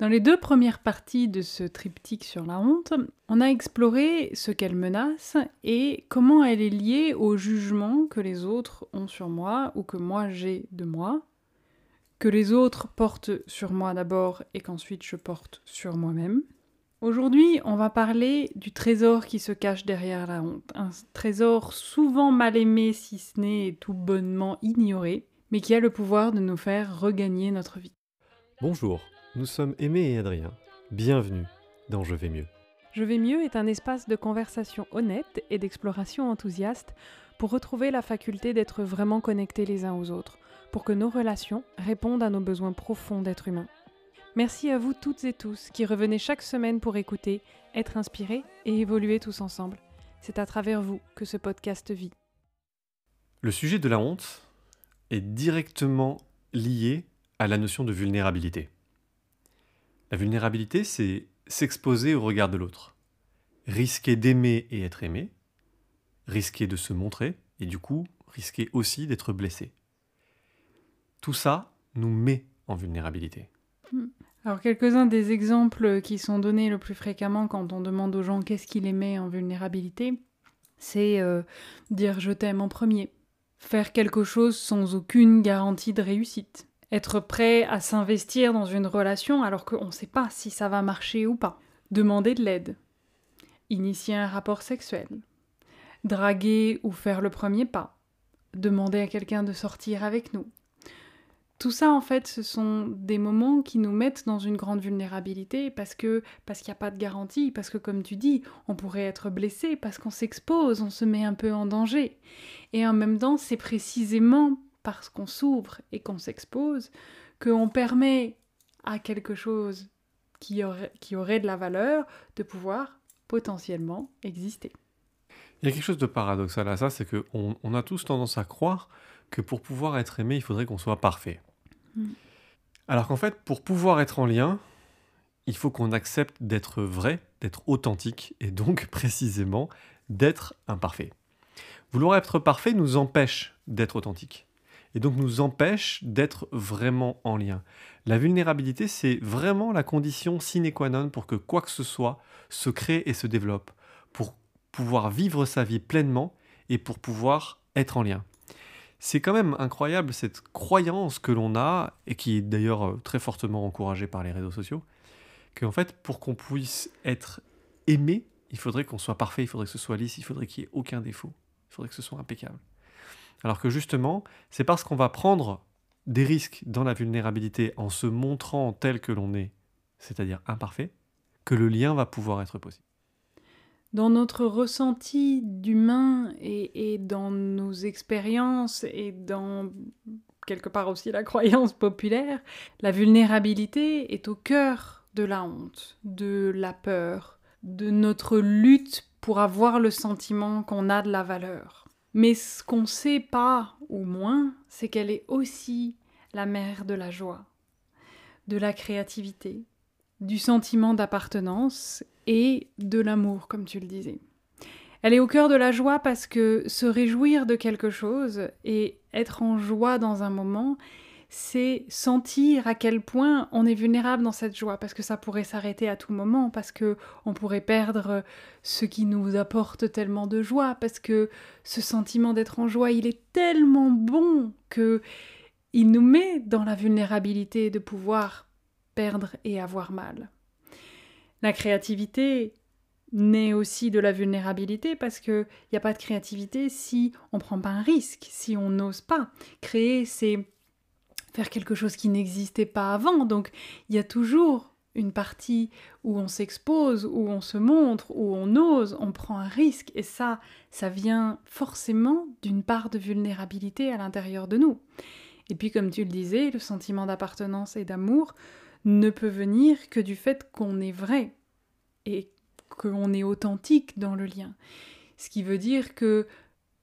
Dans les deux premières parties de ce triptyque sur la honte, on a exploré ce qu'elle menace et comment elle est liée au jugement que les autres ont sur moi ou que moi j'ai de moi, que les autres portent sur moi d'abord et qu'ensuite je porte sur moi-même. Aujourd'hui, on va parler du trésor qui se cache derrière la honte, un trésor souvent mal aimé si ce n'est tout bonnement ignoré, mais qui a le pouvoir de nous faire regagner notre vie. Bonjour, nous sommes Aimé et Adrien. Bienvenue dans Je vais mieux. Je vais mieux est un espace de conversation honnête et d'exploration enthousiaste pour retrouver la faculté d'être vraiment connectés les uns aux autres, pour que nos relations répondent à nos besoins profonds d'être humain. Merci à vous toutes et tous qui revenez chaque semaine pour écouter, être inspirés et évoluer tous ensemble. C'est à travers vous que ce podcast vit. Le sujet de la honte est directement lié à la notion de vulnérabilité. La vulnérabilité, c'est s'exposer au regard de l'autre, risquer d'aimer et être aimé, risquer de se montrer, et du coup, risquer aussi d'être blessé. Tout ça nous met en vulnérabilité. Hmm. Alors quelques-uns des exemples qui sont donnés le plus fréquemment quand on demande aux gens qu'est-ce qui les met en vulnérabilité, c'est euh, dire je t'aime en premier, faire quelque chose sans aucune garantie de réussite, être prêt à s'investir dans une relation alors qu'on ne sait pas si ça va marcher ou pas, demander de l'aide, initier un rapport sexuel, draguer ou faire le premier pas, demander à quelqu'un de sortir avec nous. Tout ça, en fait, ce sont des moments qui nous mettent dans une grande vulnérabilité parce que parce qu'il n'y a pas de garantie, parce que comme tu dis, on pourrait être blessé, parce qu'on s'expose, on se met un peu en danger. Et en même temps, c'est précisément parce qu'on s'ouvre et qu'on s'expose, qu'on permet à quelque chose qui aurait, qui aurait de la valeur de pouvoir potentiellement exister. Il y a quelque chose de paradoxal à ça, c'est qu'on on a tous tendance à croire que pour pouvoir être aimé, il faudrait qu'on soit parfait. Mm. Alors qu'en fait, pour pouvoir être en lien, il faut qu'on accepte d'être vrai, d'être authentique, et donc précisément d'être imparfait. Vouloir être parfait nous empêche d'être authentique et donc nous empêche d'être vraiment en lien. La vulnérabilité, c'est vraiment la condition sine qua non pour que quoi que ce soit se crée et se développe, pour pouvoir vivre sa vie pleinement et pour pouvoir être en lien. C'est quand même incroyable cette croyance que l'on a, et qui est d'ailleurs euh, très fortement encouragée par les réseaux sociaux, qu'en fait, pour qu'on puisse être aimé, il faudrait qu'on soit parfait, il faudrait que ce soit lisse, il faudrait qu'il n'y ait aucun défaut, il faudrait que ce soit impeccable. Alors que justement, c'est parce qu'on va prendre des risques dans la vulnérabilité en se montrant tel que l'on est, c'est-à-dire imparfait, que le lien va pouvoir être possible. Dans notre ressenti d'humain et, dans nos expériences et dans quelque part aussi la croyance populaire, la vulnérabilité est au cœur de la honte, de la peur, de notre lutte pour avoir le sentiment qu'on a de la valeur. Mais ce qu'on ne sait pas, ou moins, c'est qu'elle est aussi la mère de la joie, de la créativité, du sentiment d'appartenance et de l'amour, comme tu le disais. Elle est au cœur de la joie parce que se réjouir de quelque chose et être en joie dans un moment, c'est sentir à quel point on est vulnérable dans cette joie, parce que ça pourrait s'arrêter à tout moment, parce que on pourrait perdre ce qui nous apporte tellement de joie, parce que ce sentiment d'être en joie, il est tellement bon que il nous met dans la vulnérabilité de pouvoir perdre et avoir mal. La créativité naît aussi de la vulnérabilité parce qu'il n'y a pas de créativité si on prend pas un risque, si on n'ose pas. Créer, c'est faire quelque chose qui n'existait pas avant. Donc il y a toujours une partie où on s'expose, où on se montre, où on ose, on prend un risque. Et ça, ça vient forcément d'une part de vulnérabilité à l'intérieur de nous. Et puis comme tu le disais, le sentiment d'appartenance et d'amour ne peut venir que du fait qu'on est vrai et qu'on est authentique dans le lien. Ce qui veut dire que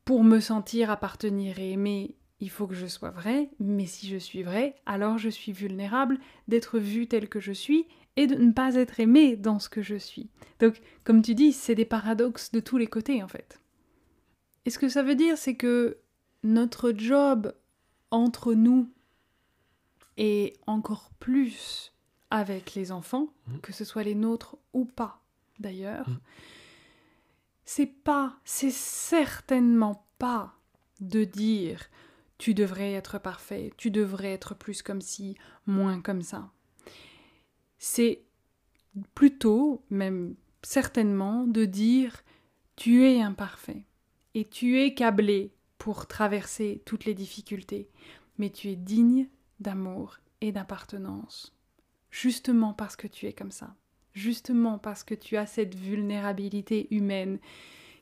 pour me sentir appartenir et aimer, il faut que je sois vrai, mais si je suis vrai, alors je suis vulnérable d'être vu tel que je suis et de ne pas être aimé dans ce que je suis. Donc, comme tu dis, c'est des paradoxes de tous les côtés en fait. Et ce que ça veut dire, c'est que notre job entre nous et encore plus avec les enfants, Mhm. que ce soit les nôtres ou pas d'ailleurs, Mhm. c'est pas, c'est certainement pas de dire tu devrais être parfait, tu devrais être plus comme ci, moins comme ça. C'est plutôt, même certainement, de dire tu es imparfait et tu es câblé pour traverser toutes les difficultés, mais tu es digne d'amour et d'appartenance. Justement parce que tu es comme ça, justement parce que tu as cette vulnérabilité humaine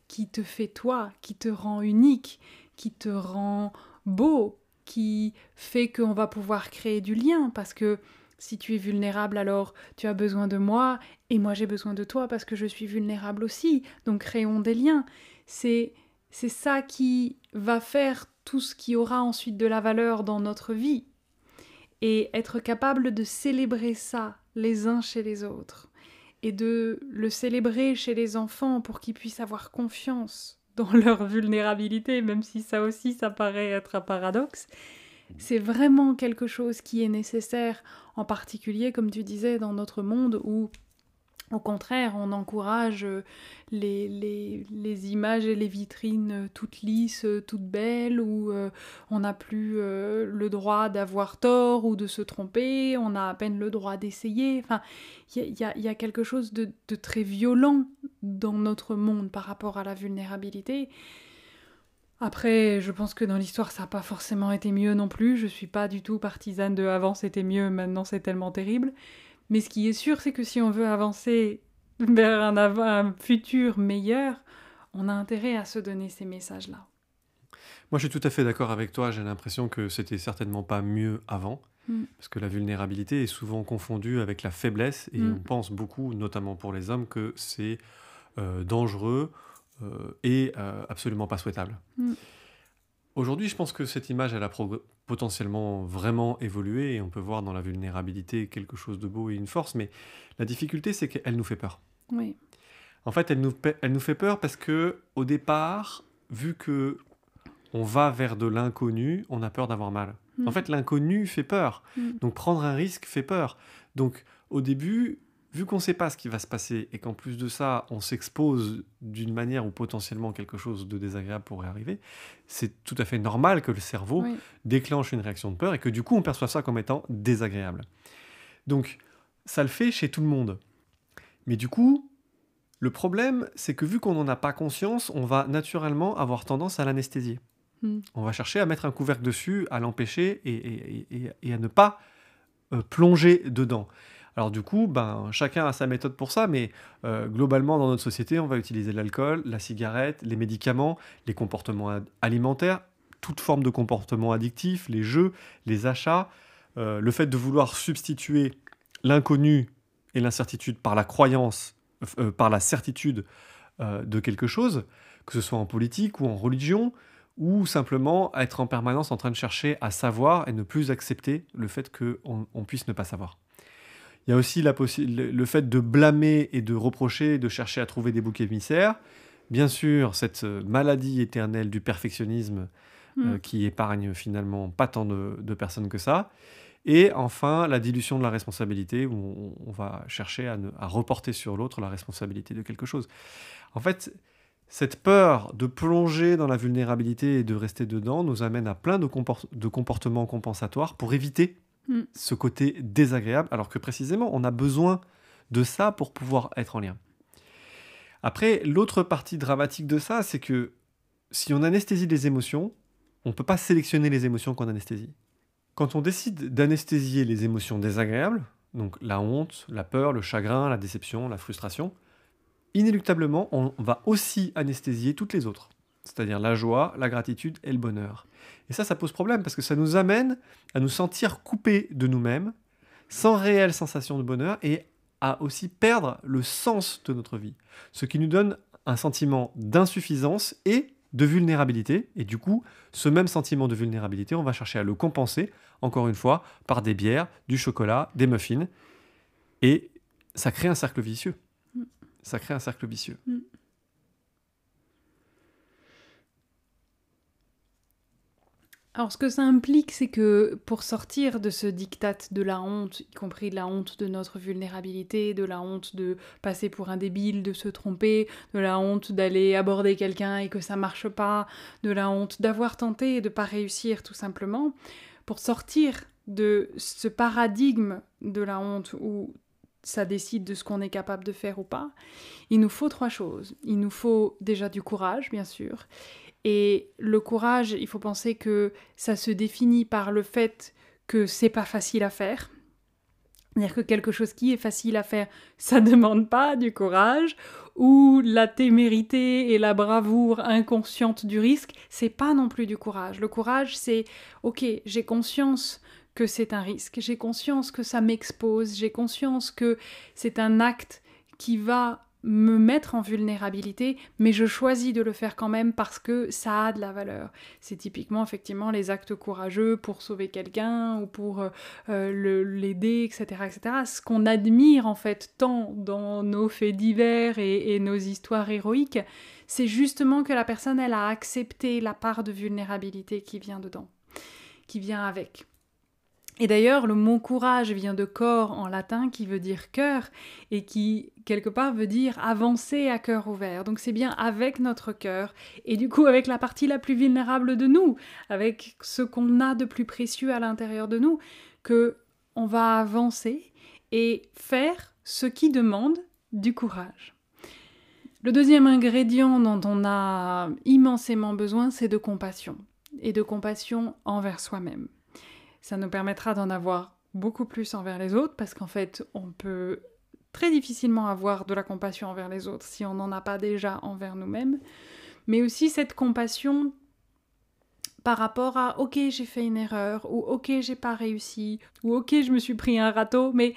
qui te fait toi, qui te rend unique, qui te rend beau, qui fait qu'on va pouvoir créer du lien, parce que si tu es vulnérable, alors tu as besoin de moi, et moi j'ai besoin de toi parce que je suis vulnérable aussi, donc créons des liens. C'est c'est ça qui va faire tout ce qui aura ensuite de la valeur dans notre vie. Et être capable de célébrer ça les uns chez les autres. Et de le célébrer chez les enfants pour qu'ils puissent avoir confiance dans leur vulnérabilité, même si ça aussi, ça paraît être un paradoxe. C'est vraiment quelque chose qui est nécessaire, en particulier, comme tu disais, dans notre monde où au contraire, on encourage les, les, images et les vitrines toutes lisses, toutes belles, où euh, on n'a plus euh, le droit d'avoir tort ou de se tromper, on a à peine le droit d'essayer. Enfin, il y, a, quelque chose de, très violent dans notre monde par rapport à la vulnérabilité. Après, je pense que dans l'histoire, ça n'a pas forcément été mieux non plus. Je suis pas du tout partisane de avant c'était mieux, maintenant c'est tellement terrible. Mais ce qui est sûr, c'est que si on veut avancer vers un, un, futur meilleur, on a intérêt à se donner ces messages-là. Moi, je suis tout à fait d'accord avec toi. J'ai l'impression que c'était certainement pas mieux avant, mm. parce que la vulnérabilité est souvent confondue avec la faiblesse, et mm. on pense beaucoup, notamment pour les hommes, que c'est euh, dangereux euh, et euh, absolument pas souhaitable. Mm. Aujourd'hui, je pense que cette image, elle a potentiellement vraiment évolué et on peut voir dans la vulnérabilité quelque chose de beau et une force, mais la difficulté, c'est qu'elle nous fait peur. Oui. En fait, elle nous, elle nous fait peur parce que au départ, vu que on va vers de l'inconnu, on a peur d'avoir mal. En fait, l'inconnu fait peur. Mm. Donc prendre un risque fait peur. Donc au début, vu qu'on ne sait pas ce qui va se passer et qu'en plus de ça, on s'expose d'une manière où potentiellement quelque chose de désagréable pourrait arriver, c'est tout à fait normal que le cerveau Oui. déclenche une réaction de peur et que du coup, on perçoit ça comme étant désagréable. Donc, ça le fait chez tout le monde. Mais du coup, le problème, c'est que vu qu'on n'en a pas conscience, on va naturellement avoir tendance à l'anesthésier. Mm. On va chercher à mettre un couvercle dessus, à l'empêcher et, et- et- et à ne pas euh, plonger dedans. Alors du coup, ben, chacun a sa méthode pour ça, mais euh, globalement dans notre société, on va utiliser l'alcool, la cigarette, les médicaments, les comportements alimentaires, toute forme de comportement addictif, les jeux, les achats, euh, le fait de vouloir substituer l'inconnu et l'incertitude par la croyance, euh, par la certitude de quelque chose, que ce soit en politique ou en religion, ou simplement être en permanence en train de chercher à savoir et ne plus accepter le fait qu'on on puisse ne pas savoir. Il y a aussi la le fait de blâmer et de reprocher, de chercher à trouver des boucs émissaires. Bien sûr, cette euh, maladie éternelle du perfectionnisme euh, Mm. qui épargne finalement pas tant de, de personnes que ça. Et enfin, la dilution de la responsabilité, où on, on va chercher à, ne- à reporter sur l'autre la responsabilité de quelque chose. En fait, cette peur de plonger dans la vulnérabilité et de rester dedans nous amène à plein de, comport- de comportements compensatoires pour éviter Mm. ce côté désagréable, alors que précisément, on a besoin de ça pour pouvoir être en lien. Après, l'autre partie dramatique de ça, c'est que si on anesthésie les émotions, on ne peut pas sélectionner les émotions qu'on anesthésie. Quand on décide d'anesthésier les émotions désagréables, donc la honte, la peur, le chagrin, la déception, la frustration, inéluctablement, on va aussi anesthésier toutes les autres, c'est-à-dire la joie, la gratitude et le bonheur. Et ça, ça pose problème parce que ça nous amène à nous sentir coupés de nous-mêmes, sans réelle sensation de bonheur et à aussi perdre le sens de notre vie. Ce qui nous donne un sentiment d'insuffisance et de vulnérabilité. Et du coup, ce même sentiment de vulnérabilité, on va chercher à le compenser, encore une fois, par des bières, du chocolat, des muffins. Et ça crée un cercle vicieux. Mm. Ça crée un cercle vicieux. Alors ce que ça implique, c'est que pour sortir de ce diktat de la honte, y compris de la honte de notre vulnérabilité, de la honte de passer pour un débile, de se tromper, de la honte d'aller aborder quelqu'un et que ça marche pas, de la honte d'avoir tenté et de pas réussir tout simplement, pour sortir de ce paradigme de la honte où ça décide de ce qu'on est capable de faire ou pas, il nous faut trois choses. Il nous faut déjà du courage, bien sûr, et le courage, il faut penser que ça se définit par le fait que c'est pas facile à faire. C'est-à-dire que quelque chose qui est facile à faire, ça demande pas du courage, ou la témérité et la bravoure inconsciente du risque, c'est pas non plus du courage. Le courage, c'est ok, j'ai conscience que c'est un risque, j'ai conscience que ça m'expose, j'ai conscience que c'est un acte qui va me mettre en vulnérabilité, mais je choisis de le faire quand même parce que ça a de la valeur. C'est typiquement effectivement les actes courageux pour sauver quelqu'un ou pour euh, euh, l'aider, etc., etc. Ce qu'on admire en fait tant dans nos faits divers et, et nos histoires héroïques, c'est justement que la personne elle a accepté la part de vulnérabilité qui vient dedans, qui vient avec. Et d'ailleurs, le mot courage vient de corps en latin qui veut dire cœur et qui, quelque part, veut dire avancer à cœur ouvert. Donc c'est bien avec notre cœur et du coup avec la partie la plus vulnérable de nous, avec ce qu'on a de plus précieux à l'intérieur de nous, que on va avancer et faire ce qui demande du courage. Le deuxième ingrédient dont on a immensément besoin, c'est de compassion et de compassion envers soi-même. Ça nous permettra d'en avoir beaucoup plus envers les autres parce qu'en fait, on peut très difficilement avoir de la compassion envers les autres si on n'en a pas déjà envers nous-mêmes. Mais aussi cette compassion par rapport à ok j'ai fait une erreur ou ok j'ai pas réussi ou ok je me suis pris un râteau mais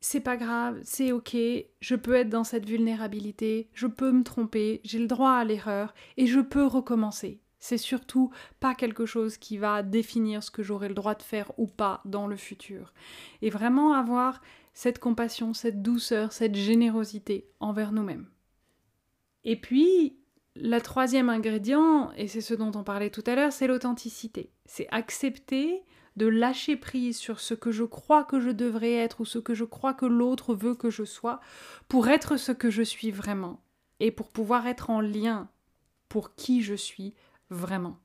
c'est pas grave, c'est ok, je peux être dans cette vulnérabilité, je peux me tromper, j'ai le droit à l'erreur et je peux recommencer. C'est surtout pas quelque chose qui va définir ce que j'aurai le droit de faire ou pas dans le futur. Et vraiment avoir cette compassion, cette douceur, cette générosité envers nous-mêmes. Et puis, le troisième ingrédient, et c'est ce dont on parlait tout à l'heure, c'est l'authenticité. C'est accepter de lâcher prise sur ce que je crois que je devrais être ou ce que je crois que l'autre veut que je sois pour être ce que je suis vraiment et pour pouvoir être en lien pour qui je suis vraiment.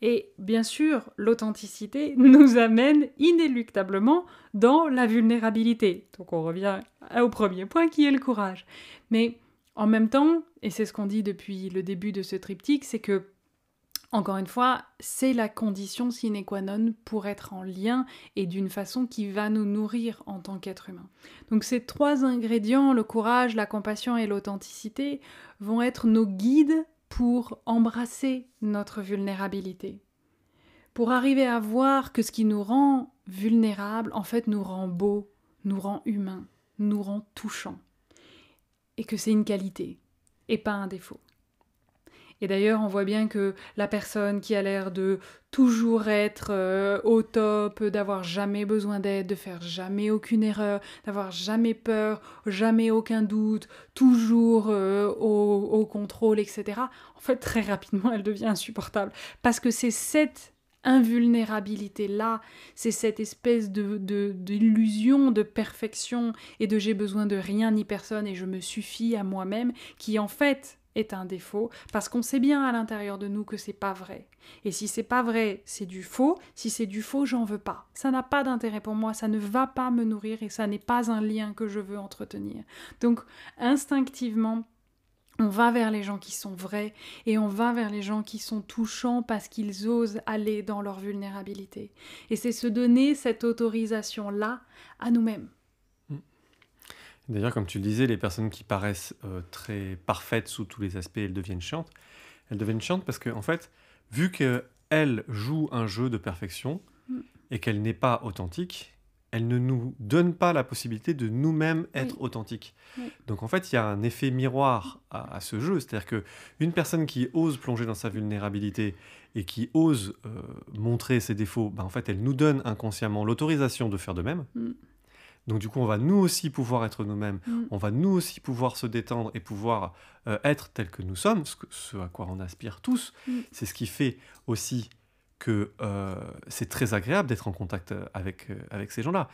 Et bien sûr, l'authenticité nous amène inéluctablement dans la vulnérabilité. Donc on revient au premier point qui est le courage. Mais en même temps, et c'est ce qu'on dit depuis le début de ce triptyque, c'est que, encore une fois, c'est la condition sine qua non pour être en lien et d'une façon qui va nous nourrir en tant qu'être humain. Donc ces trois ingrédients, le courage, la compassion et l'authenticité, vont être nos guides pour embrasser notre vulnérabilité, pour arriver à voir que ce qui nous rend vulnérables, en fait, nous rend beau, nous rend humain, nous rend touchant, et que c'est une qualité, et pas un défaut. Et d'ailleurs, on voit bien que la personne qui a l'air de toujours être euh, au top, d'avoir jamais besoin d'aide, de faire jamais aucune erreur, d'avoir jamais peur, jamais aucun doute, toujours euh, au, contrôle, etc. En fait, très rapidement, elle devient insupportable. Parce que c'est cette invulnérabilité-là, c'est cette espèce de, d'illusion de perfection et de j'ai besoin de rien ni personne et je me suffis à moi-même qui en fait est un défaut parce qu'on sait bien à l'intérieur de nous que c'est pas vrai. Et si c'est pas vrai, c'est du faux. Si c'est du faux, j'en veux pas. Ça n'a pas d'intérêt pour moi, ça ne va pas me nourrir et ça n'est pas un lien que je veux entretenir. Donc instinctivement, on va vers les gens qui sont vrais et on va vers les gens qui sont touchants parce qu'ils osent aller dans leur vulnérabilité. Et c'est se donner cette autorisation-là à nous-mêmes. D'ailleurs, comme tu le disais, les personnes qui paraissent euh, très parfaites sous tous les aspects, elles deviennent chiantes. Elles deviennent chiantes parce qu'en en fait, vu qu'elles jouent un jeu de perfection mm. et qu'elle n'est pas authentique, elle ne nous donne pas la possibilité de nous-mêmes être authentiques. Donc en fait, il y a un effet miroir à, ce jeu, c'est-à-dire que une personne qui ose plonger dans sa vulnérabilité et qui ose euh, montrer ses défauts, ben, en fait, elle nous donne inconsciemment l'autorisation de faire de même. Mm. Donc du coup, on va nous aussi pouvoir être nous-mêmes, mm. on va nous aussi pouvoir se détendre et pouvoir euh, être tel que nous sommes, ce, à quoi on aspire tous. Mm. C'est ce qui fait aussi que euh, c'est très agréable d'être en contact avec, euh, avec ces gens-là.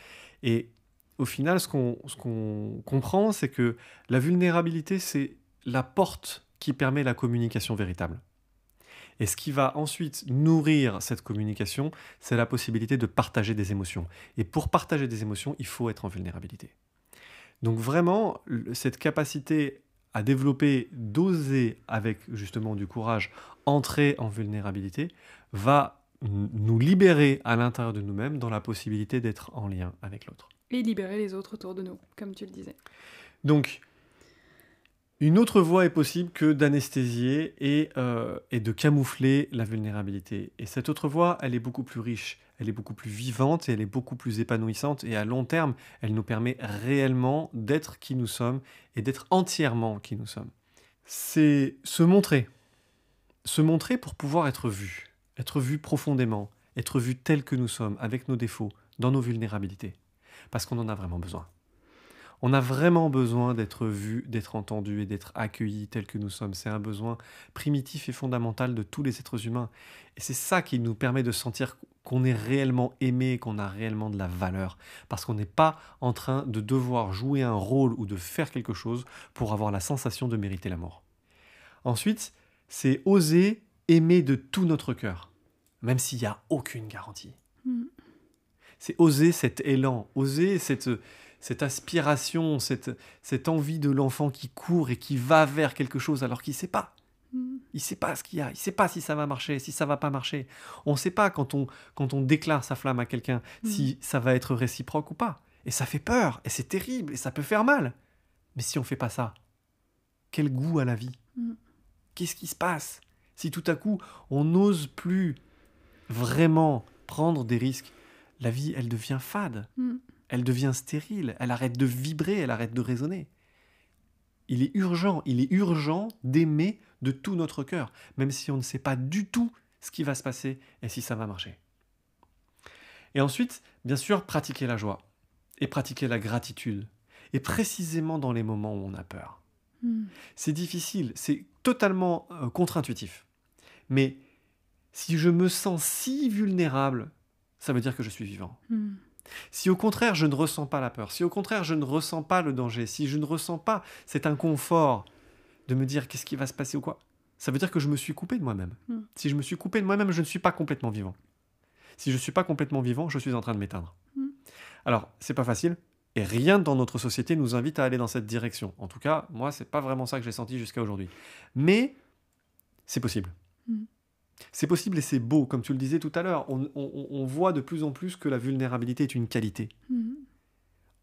Et au final, ce qu'on ce qu'on comprend, c'est que la vulnérabilité, c'est la porte qui permet la communication véritable. Et ce qui va ensuite nourrir cette communication, c'est la possibilité de partager des émotions. Et pour partager des émotions, il faut être en vulnérabilité. Donc vraiment, cette capacité à développer, d'oser avec justement du courage, entrer en vulnérabilité, va nous libérer à l'intérieur de nous-mêmes dans la possibilité d'être en lien avec l'autre. Et libérer les autres autour de nous, comme tu le disais. Donc, une autre voie est possible que d'anesthésier et, euh, et, de camoufler la vulnérabilité. Et cette autre voie, elle est beaucoup plus riche, elle est beaucoup plus vivante et elle est beaucoup plus épanouissante. Et à long terme, elle nous permet réellement d'être qui nous sommes et d'être entièrement qui nous sommes. C'est se montrer. Se montrer pour pouvoir être vu. Être vu profondément. Être vu tel que nous sommes, avec nos défauts, dans nos vulnérabilités. Parce qu'on en a vraiment besoin. On a vraiment besoin d'être vu, d'être entendu et d'être accueilli tel que nous sommes. C'est un besoin primitif et fondamental de tous les êtres humains. Et c'est ça qui nous permet de sentir qu'on est réellement aimé, qu'on a réellement de la valeur. Parce qu'on n'est pas en train de devoir jouer un rôle ou de faire quelque chose pour avoir la sensation de mériter l'amour. Ensuite, c'est oser aimer de tout notre cœur, même s'il n'y a aucune garantie. Mm. C'est oser cet élan, oser cette cette aspiration, cette, cette envie de l'enfant qui court et qui va vers quelque chose alors qu'il ne sait pas. Mm. Il ne sait pas ce qu'il y a, il ne sait pas si ça va marcher, si ça va pas marcher. On ne sait pas quand on, quand on déclare sa flamme à quelqu'un mm. si ça va être réciproque ou pas. Et ça fait peur, et c'est terrible, et ça peut faire mal. Mais si on ne fait pas ça, quel goût à la vie? Mm. Qu'est-ce qui se passe? Si tout à coup on n'ose plus vraiment prendre des risques La vie, elle devient fade elle devient stérile, elle arrête de vibrer, elle arrête de résonner. Il est urgent, il est urgent d'aimer de tout notre cœur, même si on ne sait pas du tout ce qui va se passer et si ça va marcher. Et ensuite, bien sûr, pratiquer la joie et pratiquer la gratitude, et précisément dans les moments où on a peur. Hmm. C'est difficile, c'est totalement euh, contre-intuitif. Mais si je me sens si vulnérable, ça veut dire que je suis vivant. Hmm. Si au contraire je ne ressens pas la peur, si au contraire je ne ressens pas le danger, si je ne ressens pas cet inconfort de me dire qu'est-ce qui va se passer ou quoi, ça veut dire que je me suis coupé de moi-même. Hmm. Si je me suis coupé de moi-même, je ne suis pas complètement vivant. Si je ne suis pas complètement vivant, je suis en train de m'éteindre. Alors, hmm. Alors, c'est pas facile, et rien dans notre société nous invite à aller dans cette direction. En tout cas, moi, c'est pas vraiment ça que j'ai senti jusqu'à aujourd'hui. Mais c'est possible. Hmm. C'est possible et c'est beau, comme tu le disais tout à l'heure. On, voit de plus en plus que la vulnérabilité est une qualité. Mhm.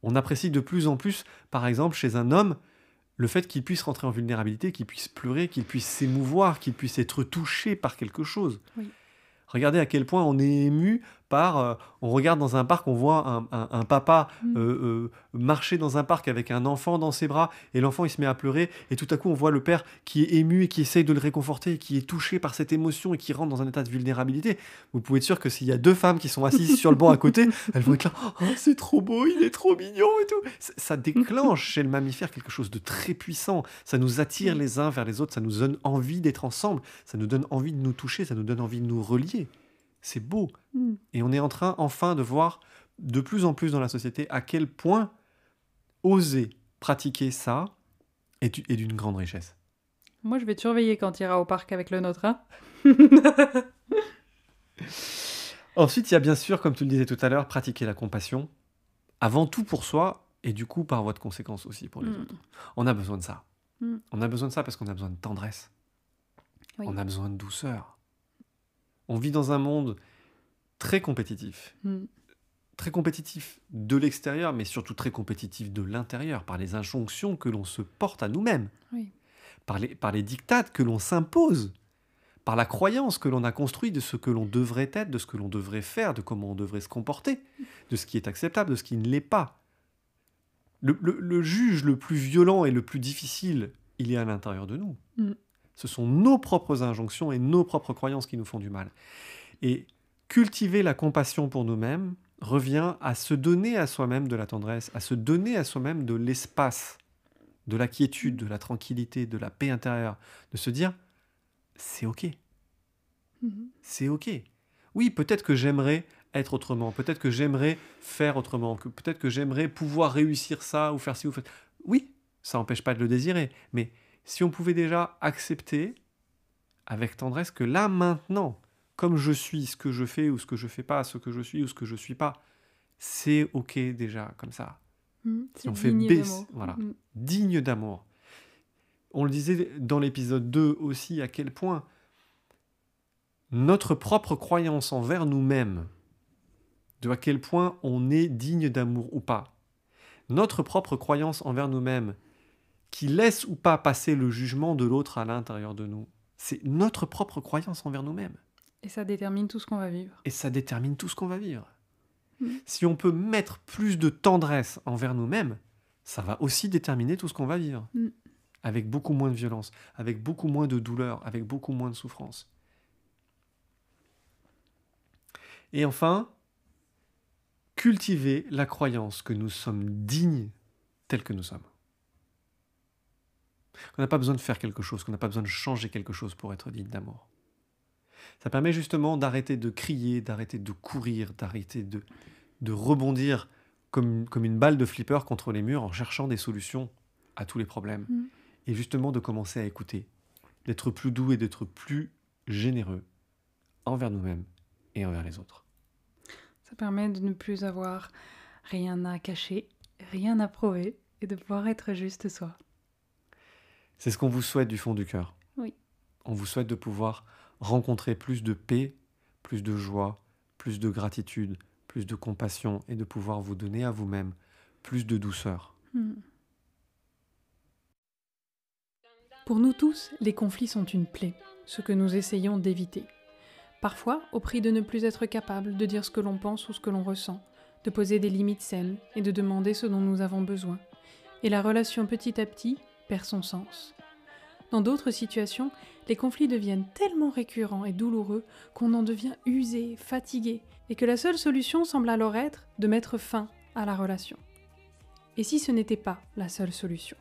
On apprécie de plus en plus, par exemple, chez un homme, le fait qu'il puisse rentrer en vulnérabilité, qu'il puisse pleurer, qu'il puisse s'émouvoir, qu'il puisse être touché par quelque chose. Regardez à quel point on est ému par, euh, on regarde dans un parc, on voit un, papa mm. euh, euh, marcher dans un parc avec un enfant dans ses bras, et l'enfant il se met à pleurer, et tout à coup on voit le père qui est ému et qui essaye de le réconforter, et qui est touché par cette émotion et qui rentre dans un état de vulnérabilité. Vous pouvez être sûr que s'il y a deux femmes qui sont assises sur le banc à côté, elles vont être là, oh, c'est trop beau, il est trop mignon et tout. Ça déclenche chez le mammifère quelque chose de très puissant. Ça nous attire les uns vers les autres, ça nous donne envie d'être ensemble, ça nous donne envie de nous toucher, ça nous donne envie de nous relier. C'est beau. Mm. Et on est en train enfin de voir de plus en plus dans la société à quel point oser pratiquer ça est, d'une grande richesse. Moi, je vais te surveiller quand tu iras au parc avec le nôtre. Hein. Ensuite, il y a bien sûr, comme tu le disais tout à l'heure, pratiquer la compassion, avant tout pour soi et du coup par voie de conséquence aussi pour les mm. autres. On a besoin de ça. Mm. On a besoin de ça parce qu'on a besoin de tendresse. On a besoin de douceur. On vit dans un monde très compétitif. Hmm. Très compétitif de l'extérieur, mais surtout très compétitif de l'intérieur, par les injonctions que l'on se porte à nous-mêmes, par, les, par les dictates que l'on s'impose, par la croyance que l'on a construite de ce que l'on devrait être, de ce que l'on devrait faire, de comment on devrait se comporter, de ce qui est acceptable, de ce qui ne l'est pas. Le, juge le plus violent et le plus difficile, il est à l'intérieur de nous. Hmm. Ce sont nos propres injonctions et nos propres croyances qui nous font du mal. Et cultiver la compassion pour nous-mêmes revient à se donner à soi-même de la tendresse, à se donner à soi-même de l'espace, de la quiétude, de la tranquillité, de la paix intérieure, de se dire c'est ok. Mm-hmm. C'est ok. Oui, peut-être que j'aimerais être autrement, peut-être que j'aimerais faire autrement, que peut-être que j'aimerais pouvoir réussir ça ou faire ci ou faire... Oui, ça n'empêche pas de le désirer, mais si on pouvait déjà accepter avec tendresse que là maintenant, comme je suis, ce que je fais ou ce que je fais pas, ce que je suis ou ce que je suis pas, c'est ok déjà comme ça. Mm, Si on fait digne baisser, voilà, Mm. digne d'amour. On le disait dans l'épisode 2 aussi, à quel point notre propre croyance envers nous-mêmes, de à quel point on est digne d'amour ou pas, notre propre croyance envers nous-mêmes, qui laisse ou pas passer le jugement de l'autre à l'intérieur de nous, c'est notre propre croyance envers nous-mêmes. Et ça détermine tout ce qu'on va vivre. Et ça détermine tout ce qu'on va vivre. Mm. Si on peut mettre plus de tendresse envers nous-mêmes, ça va aussi déterminer tout ce qu'on va vivre. Mm. Avec beaucoup moins de violence, avec beaucoup moins de douleur, avec beaucoup moins de souffrance. Et enfin, cultiver la croyance que nous sommes dignes tels que nous sommes. Qu'on n'a pas besoin de faire quelque chose, qu'on n'a pas besoin de changer quelque chose pour être digne d'amour. Ça permet justement d'arrêter de crier, d'arrêter de courir, d'arrêter de, de rebondir comme, comme une balle de flipper contre les murs en cherchant des solutions à tous les problèmes. Mm. Et justement de commencer à écouter, d'être plus doux et d'être plus généreux envers nous-mêmes et envers les autres. Ça permet de ne plus avoir rien à cacher, rien à prouver et de pouvoir être juste soi. C'est ce qu'on vous souhaite du fond du cœur. Oui. On vous souhaite de pouvoir rencontrer plus de paix, plus de joie, plus de gratitude, plus de compassion et de pouvoir vous donner à vous-même plus de douceur. Hmm. Pour nous tous, les conflits sont une plaie, ce que nous essayons d'éviter. Parfois, au prix de ne plus être capable de dire ce que l'on pense ou ce que l'on ressent, de poser des limites saines et de demander ce dont nous avons besoin. Et la relation petit à petit perd son sens. Dans d'autres situations, les conflits deviennent tellement récurrents et douloureux qu'on en devient usé, fatigué, et que la seule solution semble alors être de mettre fin à la relation. Et si ce n'était pas la seule solution?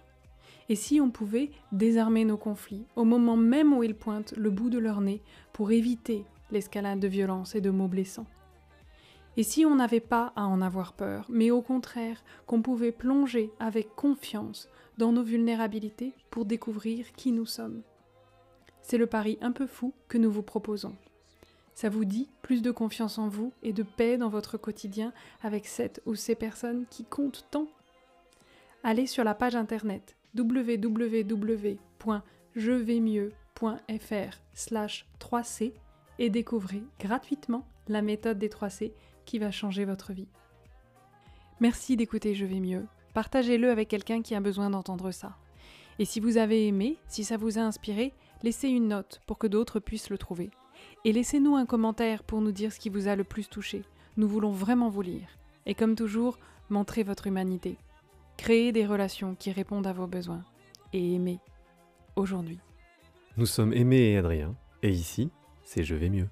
Et si on pouvait désarmer nos conflits au moment même où ils pointent le bout de leur nez pour éviter l'escalade de violence et de mots blessants? Et si on n'avait pas à en avoir peur, mais au contraire qu'on pouvait plonger avec confiance dans nos vulnérabilités pour découvrir qui nous sommes C'est le pari un peu fou que nous vous proposons. Ça vous dit plus de confiance en vous et de paix dans votre quotidien avec cette ou ces personnes qui comptent tant? Allez sur la page internet www.jevaiemieux.fr slash 3C et découvrez gratuitement la méthode des 3C qui va changer votre vie. Merci d'écouter Je vais mieux. Partagez-le avec quelqu'un qui a besoin d'entendre ça. Et si vous avez aimé, si ça vous a inspiré, laissez une note pour que d'autres puissent le trouver. Et laissez-nous un commentaire pour nous dire ce qui vous a le plus touché. Nous voulons vraiment vous lire. Et comme toujours, montrez votre humanité. Créez des relations qui répondent à vos besoins. Et aimez. Aujourd'hui. Nous sommes Aimé et Adrien, et ici, c'est Je vais mieux.